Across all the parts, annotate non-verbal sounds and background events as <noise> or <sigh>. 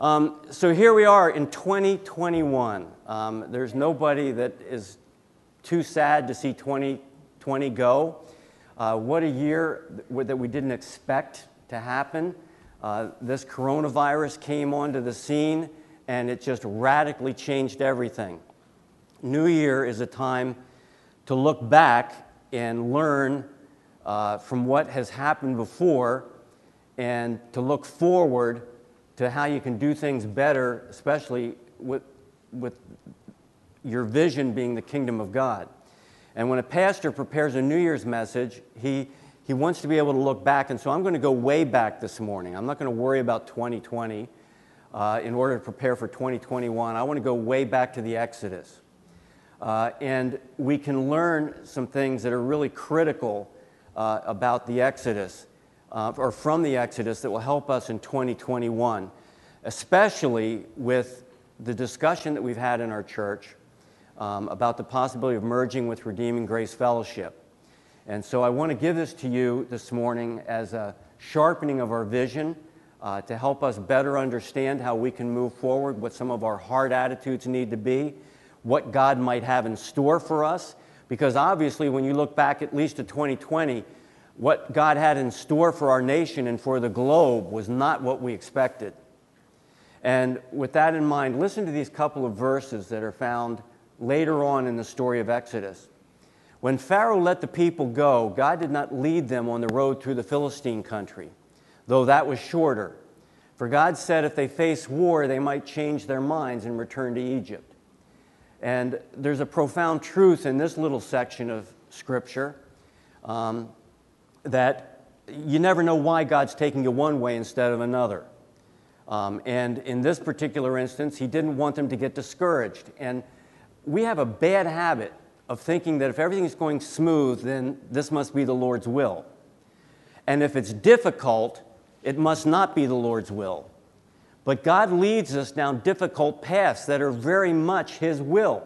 Um, so here we are in 2021. Um, there's nobody that is too sad to see 2020 go. Uh, what a year that we didn't expect to happen. Uh, this coronavirus came onto the scene and it just radically changed everything. New Year is a time to look back and learn uh, from what has happened before and to look forward to how you can do things better, especially with, with your vision being the kingdom of God. And when a pastor prepares a New Year's message, he, he wants to be able to look back. And so I'm going to go way back this morning. I'm not going to worry about 2020 uh, in order to prepare for 2021. I want to go way back to the Exodus. Uh, and we can learn some things that are really critical uh, about the Exodus uh, or from the Exodus that will help us in 2021, especially with the discussion that we've had in our church um, about the possibility of merging with Redeeming Grace Fellowship. And so I want to give this to you this morning as a sharpening of our vision uh, to help us better understand how we can move forward, what some of our hard attitudes need to be, what God might have in store for us. Because obviously, when you look back at least to 2020, what God had in store for our nation and for the globe was not what we expected. And with that in mind, listen to these couple of verses that are found later on in the story of Exodus. When Pharaoh let the people go, God did not lead them on the road through the Philistine country, though that was shorter. For God said if they face war, they might change their minds and return to Egypt. And there's a profound truth in this little section of Scripture. Um, that you never know why God's taking you one way instead of another. Um, and in this particular instance, he didn't want them to get discouraged. And we have a bad habit of thinking that if everything's going smooth, then this must be the Lord's will. And if it's difficult, it must not be the Lord's will. But God leads us down difficult paths that are very much His will.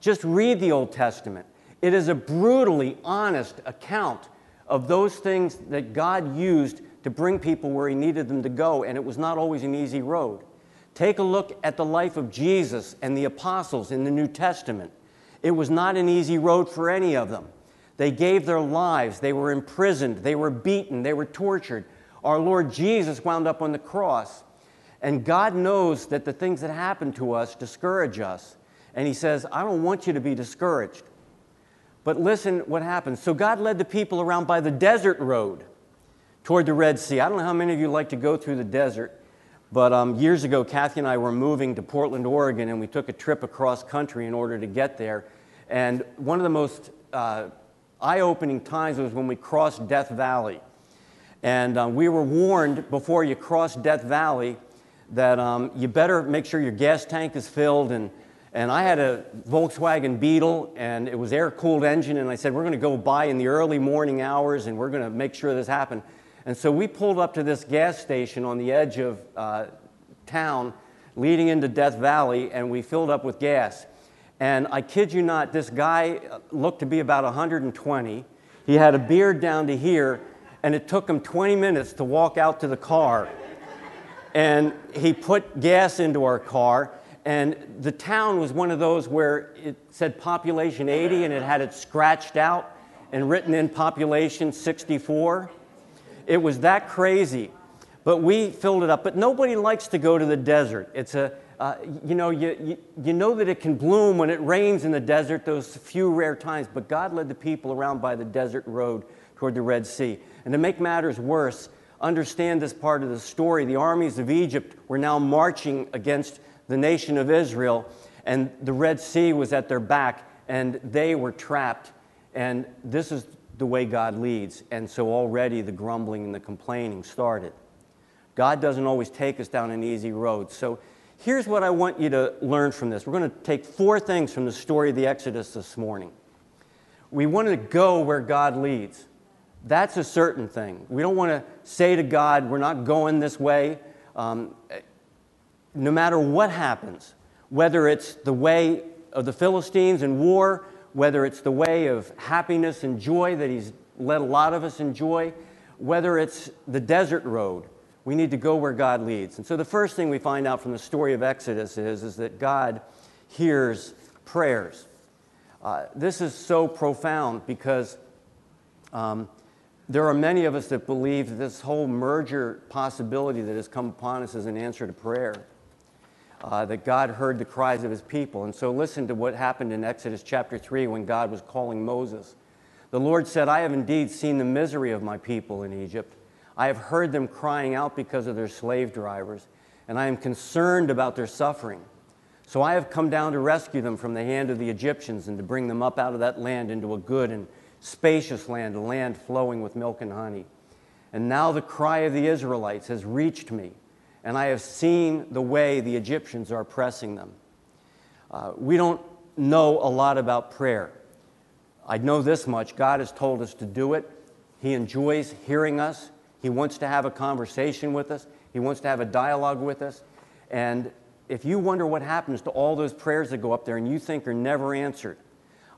Just read the Old Testament. It is a brutally honest account of those things that God used to bring people where He needed them to go, and it was not always an easy road. Take a look at the life of Jesus and the apostles in the New Testament. It was not an easy road for any of them. They gave their lives, they were imprisoned, they were beaten, they were tortured. Our Lord Jesus wound up on the cross. And God knows that the things that happen to us discourage us. And He says, I don't want you to be discouraged. But listen what happens. So God led the people around by the desert road toward the Red Sea. I don't know how many of you like to go through the desert, but um, years ago, Kathy and I were moving to Portland, Oregon, and we took a trip across country in order to get there. And one of the most uh, eye opening times was when we crossed Death Valley. And um, we were warned before you cross Death Valley that um, you better make sure your gas tank is filled and and I had a Volkswagen Beetle, and it was air cooled engine. And I said, We're going to go by in the early morning hours, and we're going to make sure this happened. And so we pulled up to this gas station on the edge of uh, town leading into Death Valley, and we filled up with gas. And I kid you not, this guy looked to be about 120. He had a beard down to here, and it took him 20 minutes to walk out to the car. And he put gas into our car and the town was one of those where it said population 80 and it had it scratched out and written in population 64. It was that crazy. But we filled it up. But nobody likes to go to the desert. It's a, uh, you know, you, you, you know that it can bloom when it rains in the desert, those few rare times. But God led the people around by the desert road toward the Red Sea. And to make matters worse, understand this part of the story. The armies of Egypt were now marching against the nation of Israel, and the Red Sea was at their back, and they were trapped. And this is the way God leads. And so already the grumbling and the complaining started. God doesn't always take us down an easy road. So here's what I want you to learn from this. We're going to take four things from the story of the Exodus this morning. We want to go where God leads. That's a certain thing. We don't want to say to God, we're not going this way. Um, no matter what happens, whether it's the way of the Philistines in war, whether it's the way of happiness and joy that He's let a lot of us enjoy, whether it's the desert road, We need to go where God leads. And so the first thing we find out from the story of Exodus is, is that God hears prayers. Uh, this is so profound because um, there are many of us that believe that this whole merger possibility that has come upon us is an answer to prayer. Uh, that God heard the cries of his people. And so listen to what happened in Exodus chapter 3 when God was calling Moses. The Lord said, I have indeed seen the misery of my people in Egypt. I have heard them crying out because of their slave drivers, and I am concerned about their suffering. So I have come down to rescue them from the hand of the Egyptians and to bring them up out of that land into a good and spacious land, a land flowing with milk and honey. And now the cry of the Israelites has reached me, and I have seen the way the Egyptians are pressing them. Uh, we don't know a lot about prayer. I know this much God has told us to do it. He enjoys hearing us, He wants to have a conversation with us, He wants to have a dialogue with us. And if you wonder what happens to all those prayers that go up there and you think are never answered,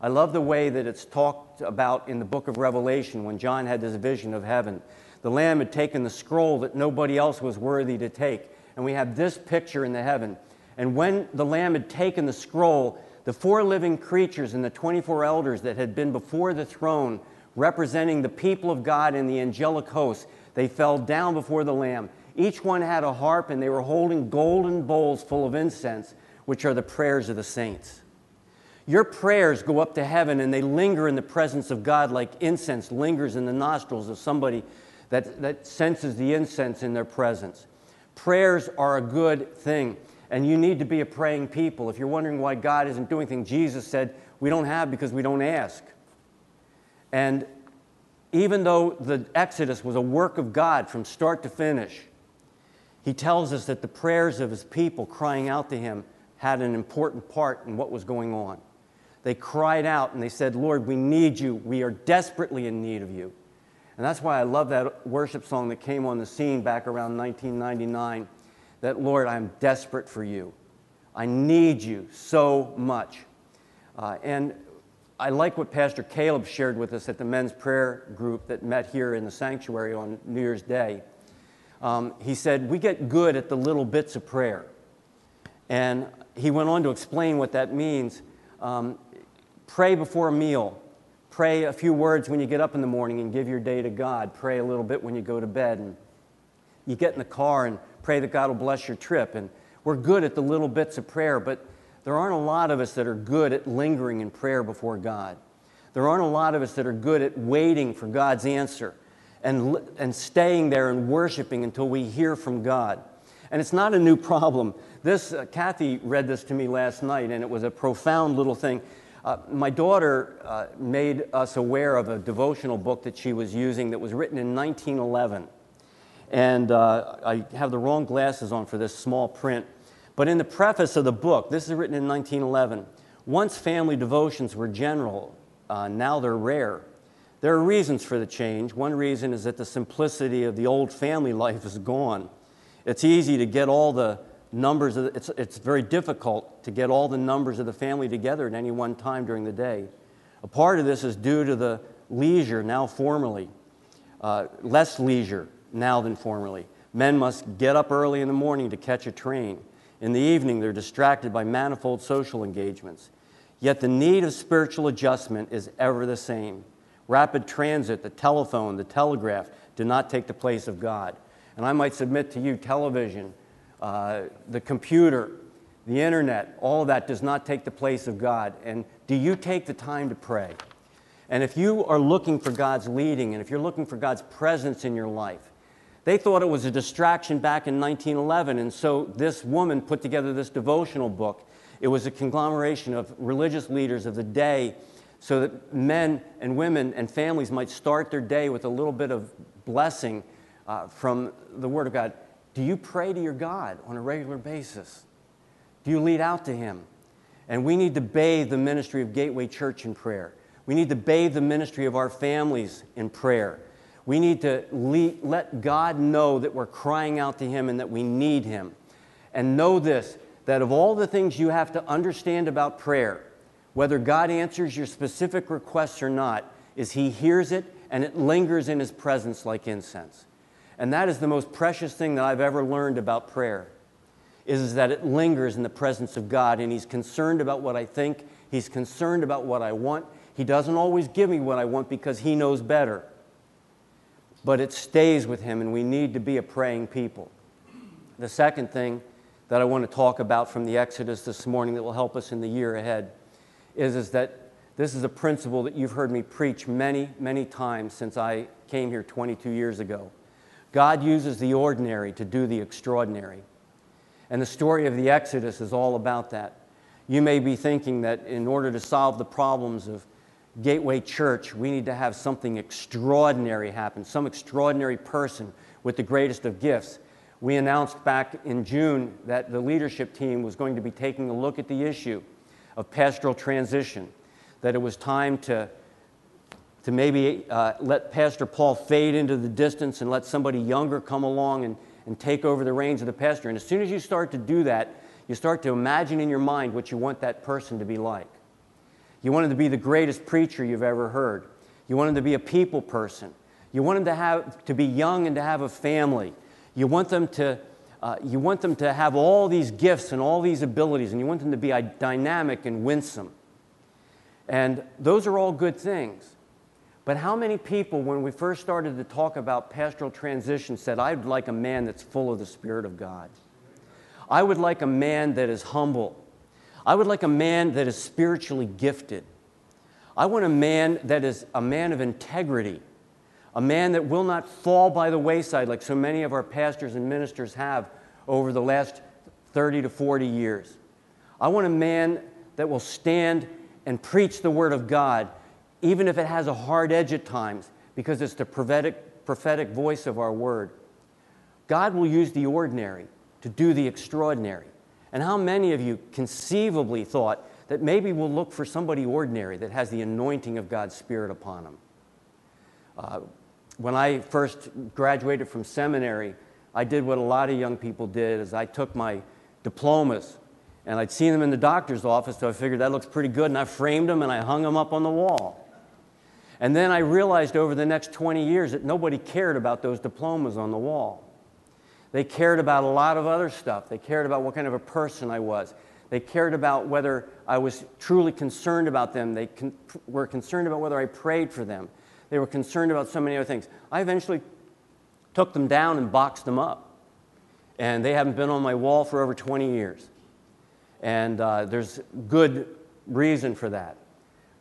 I love the way that it's talked about in the book of Revelation when John had this vision of heaven. The Lamb had taken the scroll that nobody else was worthy to take. And we have this picture in the heaven. And when the Lamb had taken the scroll, the four living creatures and the 24 elders that had been before the throne, representing the people of God and the angelic hosts, they fell down before the Lamb. Each one had a harp, and they were holding golden bowls full of incense, which are the prayers of the saints. Your prayers go up to heaven and they linger in the presence of God like incense lingers in the nostrils of somebody that, that senses the incense in their presence. Prayers are a good thing, and you need to be a praying people. If you're wondering why God isn't doing things, Jesus said, We don't have because we don't ask. And even though the Exodus was a work of God from start to finish, he tells us that the prayers of his people crying out to him had an important part in what was going on. They cried out and they said, Lord, we need you. We are desperately in need of you. And that's why I love that worship song that came on the scene back around 1999 that, Lord, I'm desperate for you. I need you so much. Uh, and I like what Pastor Caleb shared with us at the men's prayer group that met here in the sanctuary on New Year's Day. Um, he said, We get good at the little bits of prayer. And he went on to explain what that means. Um, Pray before a meal. Pray a few words when you get up in the morning and give your day to God. Pray a little bit when you go to bed. And you get in the car and pray that God will bless your trip. And we're good at the little bits of prayer, but there aren't a lot of us that are good at lingering in prayer before God. There aren't a lot of us that are good at waiting for God's answer and, and staying there and worshiping until we hear from God. And it's not a new <laughs> problem. This, uh, Kathy read this to me last night, and it was a profound little thing. Uh, my daughter uh, made us aware of a devotional book that she was using that was written in 1911. And uh, I have the wrong glasses on for this small print. But in the preface of the book, this is written in 1911. Once family devotions were general, uh, now they're rare. There are reasons for the change. One reason is that the simplicity of the old family <laughs> life is gone. It's easy to get all the numbers, of, it's, it's very difficult to get all the numbers of the family together at any one time during the day. A part of this is due to the leisure now formerly, uh, less leisure now than formerly. Men must get up early in the morning to catch a train. In the evening, they're distracted by manifold social engagements. Yet the need of spiritual adjustment is ever the same. Rapid transit, the telephone, the telegraph do not take the place of God. And I might submit to you, television, uh, the computer, the internet, all that does not take the place of God. And do you take the time to pray? And if you are looking for God's leading and if you're looking for God's presence in your life, they thought it was a distraction back in 1911. And so this woman put together this devotional book. It was a conglomeration of religious leaders of the day so that men and women and families might start their day with a little bit of blessing uh, from the Word of God. Do you pray to your God on a regular basis? Do you lead out to Him? And we need to bathe the ministry of Gateway Church in prayer. We need to bathe the ministry of our families in prayer. We need to lead, let God know that we're crying out to Him and that we need Him. And know this that of all the things you have to understand about prayer, whether God answers your specific requests or not, is He hears it and it lingers in His presence like incense. And that is the most precious thing that I've ever learned about prayer. Is, that it lingers in the presence of God and he's concerned about what I think, he's concerned about what I want. He doesn't always give me what I want because he knows better. But it stays with him and we need to be a praying people. The second thing that I want to talk about from the Exodus this morning that will help us in the year ahead is, is that this is a principle that you've heard me preach many, many times since I came here 22 years ago. God uses the ordinary to do the extraordinary. And the story of the Exodus is all about that. You may be thinking that in order to solve the problems of Gateway Church, we need to have something extraordinary happen, some extraordinary person with the greatest of gifts. We announced back in June that the leadership team was going to be taking a look at the issue of pastoral transition, that it was time to, to maybe uh, let Pastor Paul fade into the distance and let somebody younger come along and, and take over the reins of the pastor. And as soon as you start to do that, you start to imagine in your mind what you want that person to be like. You want him to be the greatest preacher you've ever heard. You want him to be a people person. You want him to, have, to be young and to have a family. You want them to, uh, you want them to have all these gifts and all these abilities, and you want them to be dynamic and winsome. And those are all good things. But how many people, when we first started to talk about pastoral transition, said, I'd like a man that's full of the Spirit of God? I would like a man that is humble. I would like a man that is spiritually gifted. I want a man that is a man of integrity a man that will not fall by the wayside like so many of our pastors and ministers have over the last 30 to 40 years. I want a man that will stand and preach the Word of God, even if it has a hard edge at times, because it's the prophetic, prophetic voice of our Word. God will use the ordinary to do the extraordinary. And how many of you conceivably thought that maybe we'll look for somebody ordinary that has the anointing of God's Spirit upon them? Uh, when I first graduated from seminary, I did what a lot of young people did is I took my diplomas and I'd seen them in the doctor's office, so I figured that looks pretty good, and I framed them and I hung them up on the wall. And then I realized over the next 20 years that nobody cared about those diplomas on the wall. They cared about a lot of other stuff. They cared about what kind of a person I was. They cared about whether I was truly concerned about them. They con- were concerned about whether I prayed for them. They were concerned about so many other things. I eventually took them down and boxed them up. And they haven't been on my wall for over 20 years. And uh, there's good reason for that.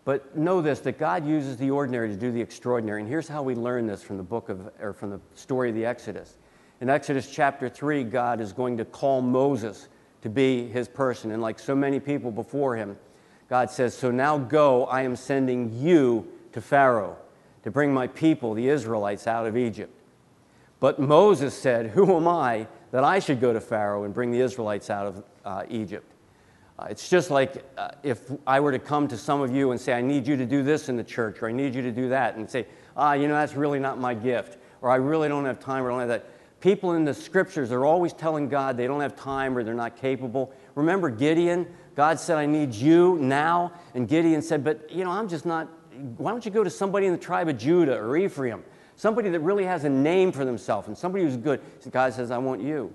But know this that God uses the ordinary to do the extraordinary. And here's how we learn this from the book of, or from the story of the Exodus. In Exodus chapter 3, God is going to call Moses to be his person. And like so many people before him, God says, So now go, I am sending you to Pharaoh to bring my people, the Israelites, out of Egypt. But Moses said, Who am I that I should go to Pharaoh and bring the Israelites out of uh, Egypt? Uh, it's just like uh, if I were to come to some of you and say, I need you to do this in the church, or I need you to do that, and say, ah, you know, that's really not my gift, or I really don't have time, or I don't have that. People in the scriptures are always telling God they don't have time or they're not capable. Remember Gideon? God said, I need you now. And Gideon said, But, you know, I'm just not why don't you go to somebody in the tribe of Judah or Ephraim? Somebody that really has a name for themselves and somebody who's good. God says, I want you.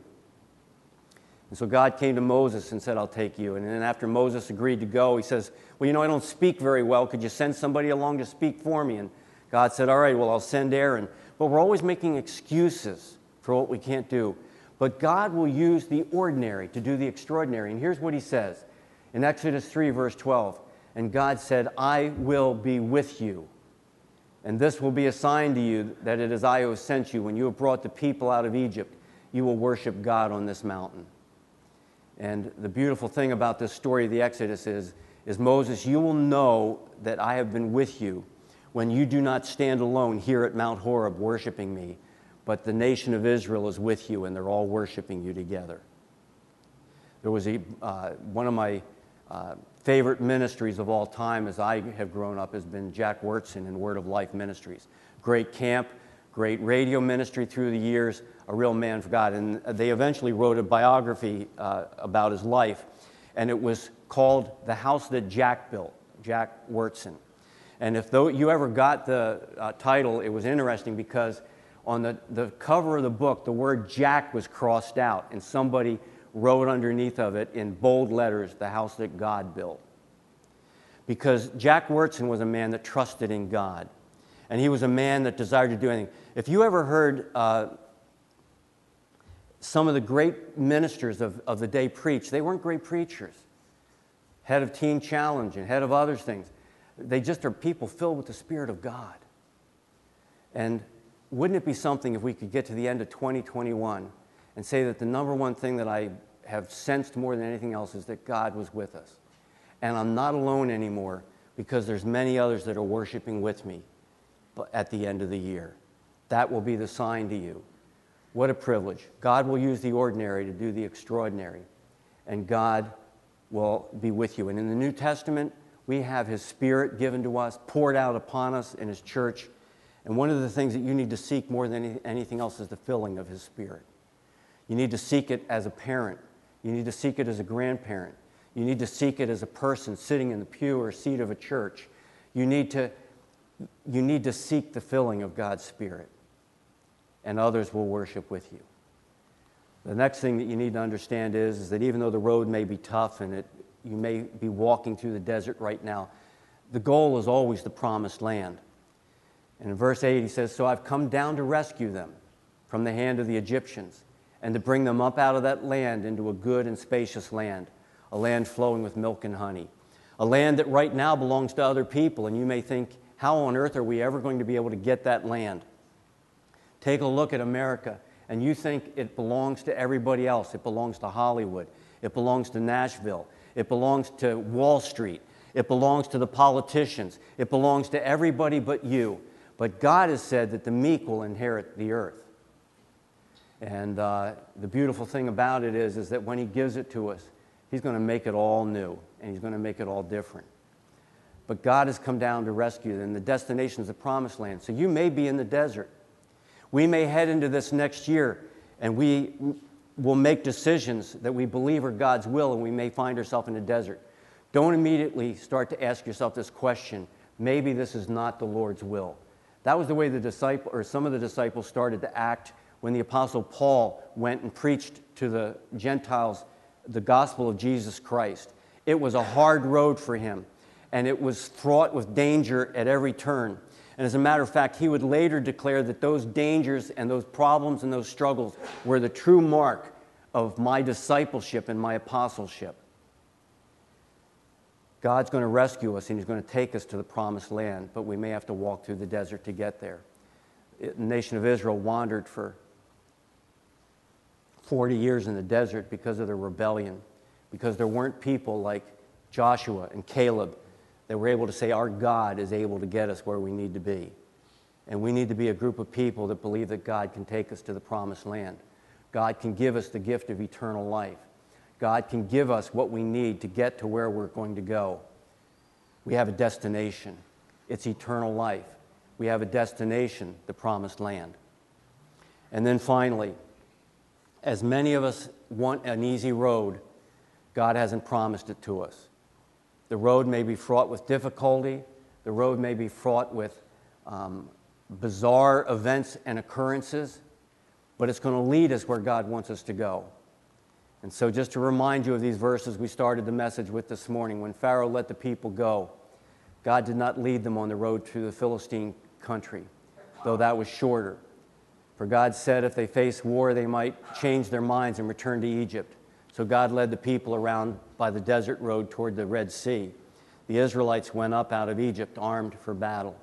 And so God came to Moses and said, I'll take you. And then after Moses agreed to go, he says, Well, you know, I don't speak very well. Could you send somebody along to speak for me? And God said, All right, well, I'll send Aaron. But we're always making excuses for what we can't do. But God will use the ordinary to do the extraordinary. And here's what he says in Exodus 3, verse 12 and God said, I will be with you. And this will be a sign to you that it is I who sent you. When you have brought the people out of Egypt, you will worship God on this mountain. And the beautiful thing about this story of the Exodus is, is Moses, you will know that I have been with you when you do not stand alone here at Mount Horeb worshiping me, but the nation of Israel is with you and they're all worshiping you together. There was a, uh, one of my uh, favorite ministries of all time as I have grown up has been Jack Wyrtzen and Word of Life Ministries. Great camp, great radio ministry through the years, a real man for God. And they eventually wrote a biography uh, about his life, and it was called The House That Jack Built, Jack Wyrtzen. And if you ever got the uh, title, it was interesting because on the, the cover of the book, the word Jack was crossed out, and somebody wrote underneath of it in bold letters, the house that God built. Because Jack Wyrtzen was a man that trusted in God, and he was a man that desired to do anything. If you ever heard uh, some of the great ministers of, of the day preach, they weren't great preachers. Head of Teen Challenge and head of other things. They just are people filled with the Spirit of God. And wouldn't it be something if we could get to the end of 2021 and say that the number one thing that I have sensed more than anything else is that God was with us. And I'm not alone anymore because there's many others that are worshiping with me at the end of the year. That will be the sign to you. What a privilege. God will use the ordinary to do the extraordinary. And God will be with you. And in the New Testament, we have His Spirit given to us, poured out upon us in His church. And one of the things that you need to seek more than anything else is the filling of His Spirit. You need to seek it as a parent. You need to seek it as a grandparent. You need to seek it as a person sitting in the pew or seat of a church. You need to, you need to seek the filling of God's Spirit, and others will worship with you. The next thing that you need to understand is, is that even though the road may be tough and it, you may be walking through the desert right now, the goal is always the promised land. And in verse 8, he says, So I've come down to rescue them from the hand of the Egyptians and to bring them up out of that land into a good and spacious land, a land flowing with milk and honey, a land that right now belongs to other people. And you may think, how on earth are we ever going to be able to get that land? Take a look at America, and you think it belongs to everybody else. It belongs to Hollywood, it belongs to Nashville, it belongs to Wall Street, it belongs to the politicians, it belongs to everybody but you. But God has said that the meek will inherit the earth. And uh, the beautiful thing about it is, is that when He gives it to us, He's going to make it all new and He's going to make it all different. But God has come down to rescue them. The destination is the promised land. So you may be in the desert. We may head into this next year and we will make decisions that we believe are God's will and we may find ourselves in the desert. Don't immediately start to ask yourself this question maybe this is not the Lord's will. That was the way the disciple or some of the disciples started to act when the Apostle Paul went and preached to the Gentiles the gospel of Jesus Christ. It was a hard road for him, and it was fraught with danger at every turn. And as a matter of fact, he would later declare that those dangers and those problems and those struggles were the true mark of my discipleship and my apostleship. God's going to rescue us and He's going to take us to the promised land, but we may have to walk through the desert to get there. The nation of Israel wandered for 40 years in the desert because of their rebellion, because there weren't people like Joshua and Caleb that were able to say, Our God is able to get us where we need to be. And we need to be a group of people that believe that God can take us to the promised land. God can give us the gift of eternal life. God can give us what we need to get to where we're going to go. We have a destination, it's eternal life. We have a destination, the promised land. And then finally, as many of us want an easy road, God hasn't promised it to us. The road may be fraught with difficulty, the road may be fraught with um, bizarre events and occurrences, but it's going to lead us where God wants us to go. And so, just to remind you of these verses we started the message with this morning, when Pharaoh let the people go, God did not lead them on the road to the Philistine country, though that was shorter. For God said if they faced war, they might change their minds and return to Egypt. So God led the people around by the desert road toward the Red Sea. The Israelites went up out of Egypt armed for battle.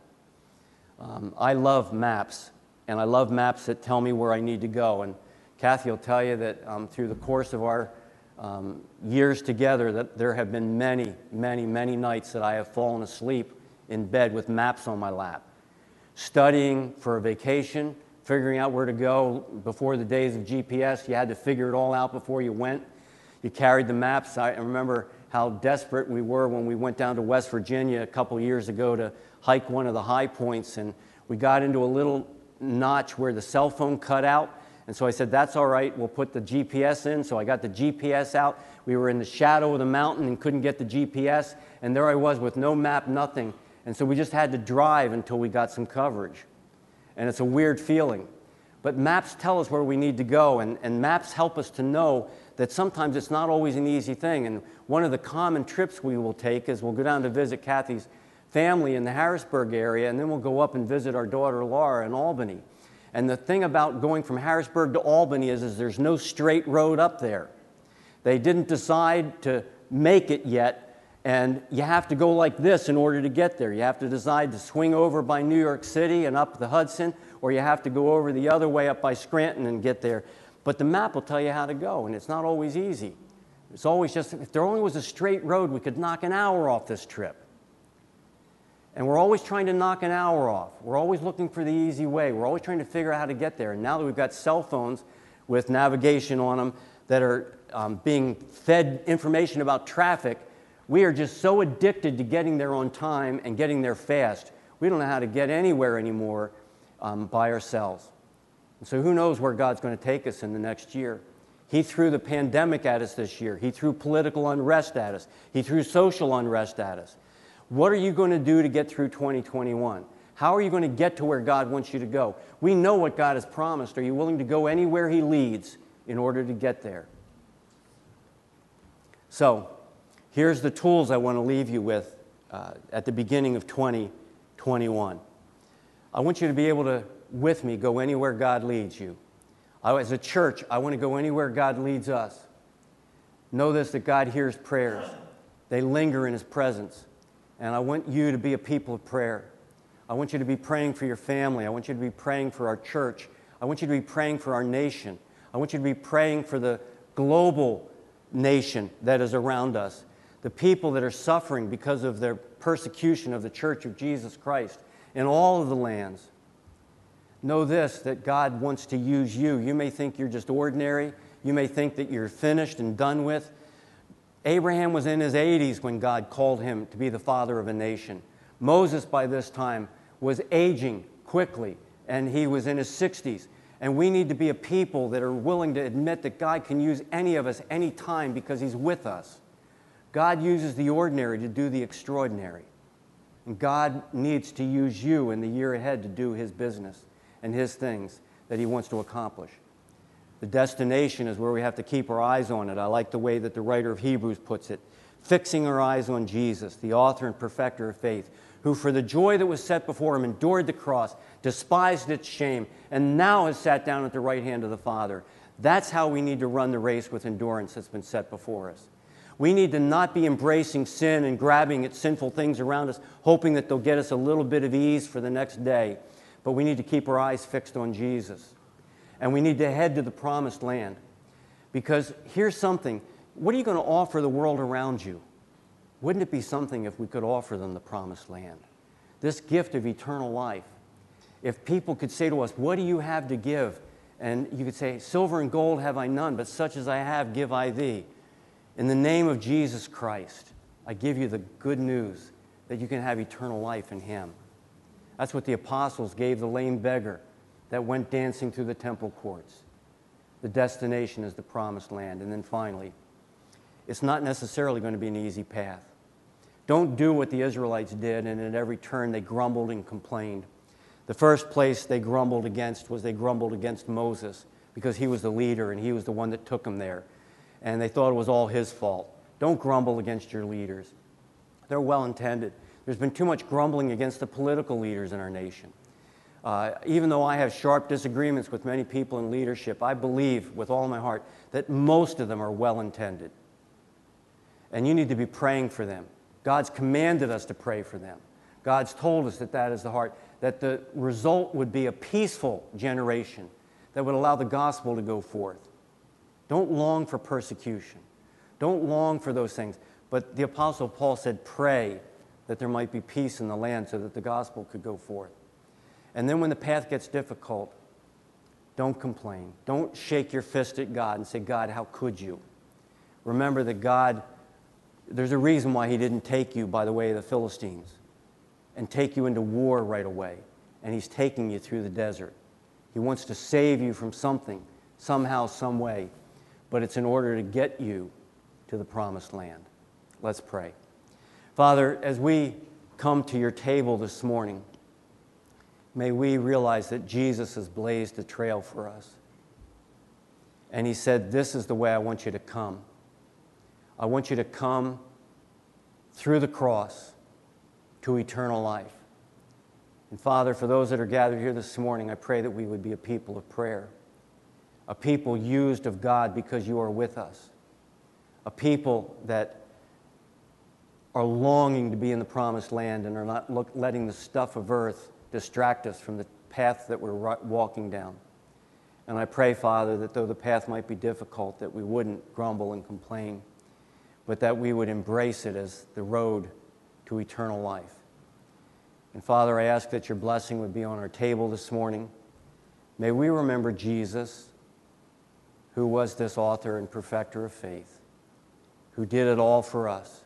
Um, I love maps, and I love maps that tell me where I need to go. And Kathy will tell you that um, through the course of our um, years together, that there have been many, many, many nights that I have fallen asleep in bed with maps on my lap, studying for a vacation figuring out where to go before the days of GPS. You had to figure it all out before you went. You carried the maps. I remember how desperate we were when we went down to West Virginia a couple years ago to hike one of the high points, and we got into a little notch where the cell phone cut out. And so I said, That's all right, we'll put the GPS in. So I got the GPS out. We were in the shadow of the mountain and couldn't get the GPS. And there I was with no map, nothing. And so we just had to drive until we got some coverage and it's a weird feeling. But maps tell us where we need to go, and, and maps help us to know that sometimes it's not always an easy thing. And one of the common trips we will take is we'll go down to visit Kathy's family in the Harrisburg area, and then we'll go up and visit our daughter Laura in Albany. And the thing about going from Harrisburg to Albany is, is there's no straight road up there. They didn't decide to make it yet, and you have to go like this in order to get there. You have to decide to swing over by New York City and up the Hudson, or you have to go over the other way up by Scranton and get there. But the map will tell you how to go, and it's not always easy. It's always just, if there only was a straight road, we could knock an hour off this trip. And we're always trying to knock an hour off. We're always looking for the easy way. We're always trying to figure out how to get there. And now that we've got cell phones with navigation on them that are um, being fed information about traffic, we are just so addicted to getting there on time and getting there fast. We don't know how to get anywhere anymore um, by ourselves. And so who knows where God's going to take us in the next year? He threw the pandemic at us this year. He threw political unrest at us. He threw social unrest at us. What are you going to do to get through 2021? How are you going to get to where God wants you to go? We know what God has promised. Are you willing to go anywhere He leads in order to get there? So, here's the tools I want to leave you with uh, at the beginning of 2021. I want you to be able to, with me, go anywhere God leads you. As a church, I want to go anywhere God leads us. Know this that God hears prayers, they linger in His presence. And I want you to be a people of prayer. I want you to be praying for your family. I want you to be praying for our church. I want you to be praying for our nation. I want you to be praying for the global nation that is around us, the people that are suffering because of their persecution of the church of Jesus Christ in all of the lands. Know this that God wants to use you. You may think you're just ordinary, you may think that you're finished and done with, Abraham was in his 80s when God called him to be the father of a nation. Moses, by this time, was aging quickly, and he was in his 60s. And we need to be a people that are willing to admit that God can use any of us anytime because he's with us. God uses the ordinary to do the extraordinary. And God needs to use you in the year ahead to do his business and his things that he wants to accomplish. The destination is where we have to keep our eyes on it. I like the way that the writer of Hebrews puts it fixing our eyes on Jesus, the author and perfecter of faith, who for the joy that was set before him endured the cross, despised its shame, and now has sat down at the right hand of the Father. That's how we need to run the race with endurance that's been set before us. We need to not be embracing sin and grabbing at sinful things around us, hoping that they'll get us a little bit of ease for the next day. But we need to keep our eyes fixed on Jesus and we need to head to the promised land. Because here's something what are you going to offer the world around you? Wouldn't it be something if we could offer them the promised land? This gift of eternal life. If people could say to us, What do you have to give? And you could say, Silver and gold have I none, but such as I have give I thee. In the name of Jesus Christ, I give you the good news that you can have eternal life in Him. That's what the apostles gave the lame beggar that went dancing through the temple courts. The destination is the promised land. And then finally, it's not necessarily going to be an easy path. Don't do what the Israelites did, and at every turn they grumbled and complained. The first place they grumbled against was they grumbled against Moses because he was the leader and he was the one that took them there. And they thought it was all his fault. Don't grumble against your leaders. They're well intended. There's been too much grumbling against the political leaders in our nation. Uh, even though I have sharp disagreements with many people in leadership, I believe with all my heart that most of them are well intended. And you need to be praying for them. God's commanded us to pray for them. God's told us that that is the heart, that the result would be a peaceful generation that would allow the gospel to go forth. Don't long for persecution. Don't long for those things. But the Apostle Paul said, pray that there might be peace in the land so that the gospel could go forth. And then when the path gets difficult, don't complain. Don't shake your fist at God and say, God, how could you? Remember that God, there's a reason why He didn't take you by the way of the Philistines and take you into war right away. And He's taking you through the desert. He wants to save you from something, somehow, some way. But it's in order to get you to the promised land. Let's pray. Father, as we come to your table this morning, may we realize that Jesus has blazed a trail for us. And he said, This is the way I want you to come. I want you to come through the cross to eternal life. And Father, for those that are gathered here this morning, I pray that we would be a people of prayer, a people used of God because you are with us, a people that are longing to be in the promised land and are not look, letting the stuff of earth distract us from the path that we're walking down. And I pray, Father, that though the path might be difficult, that we wouldn't grumble and complain, but that we would embrace it as the road to eternal life. And Father, I ask that your blessing would be on our table this morning. May we remember Jesus, who was this author and perfecter of faith, who did it all for us.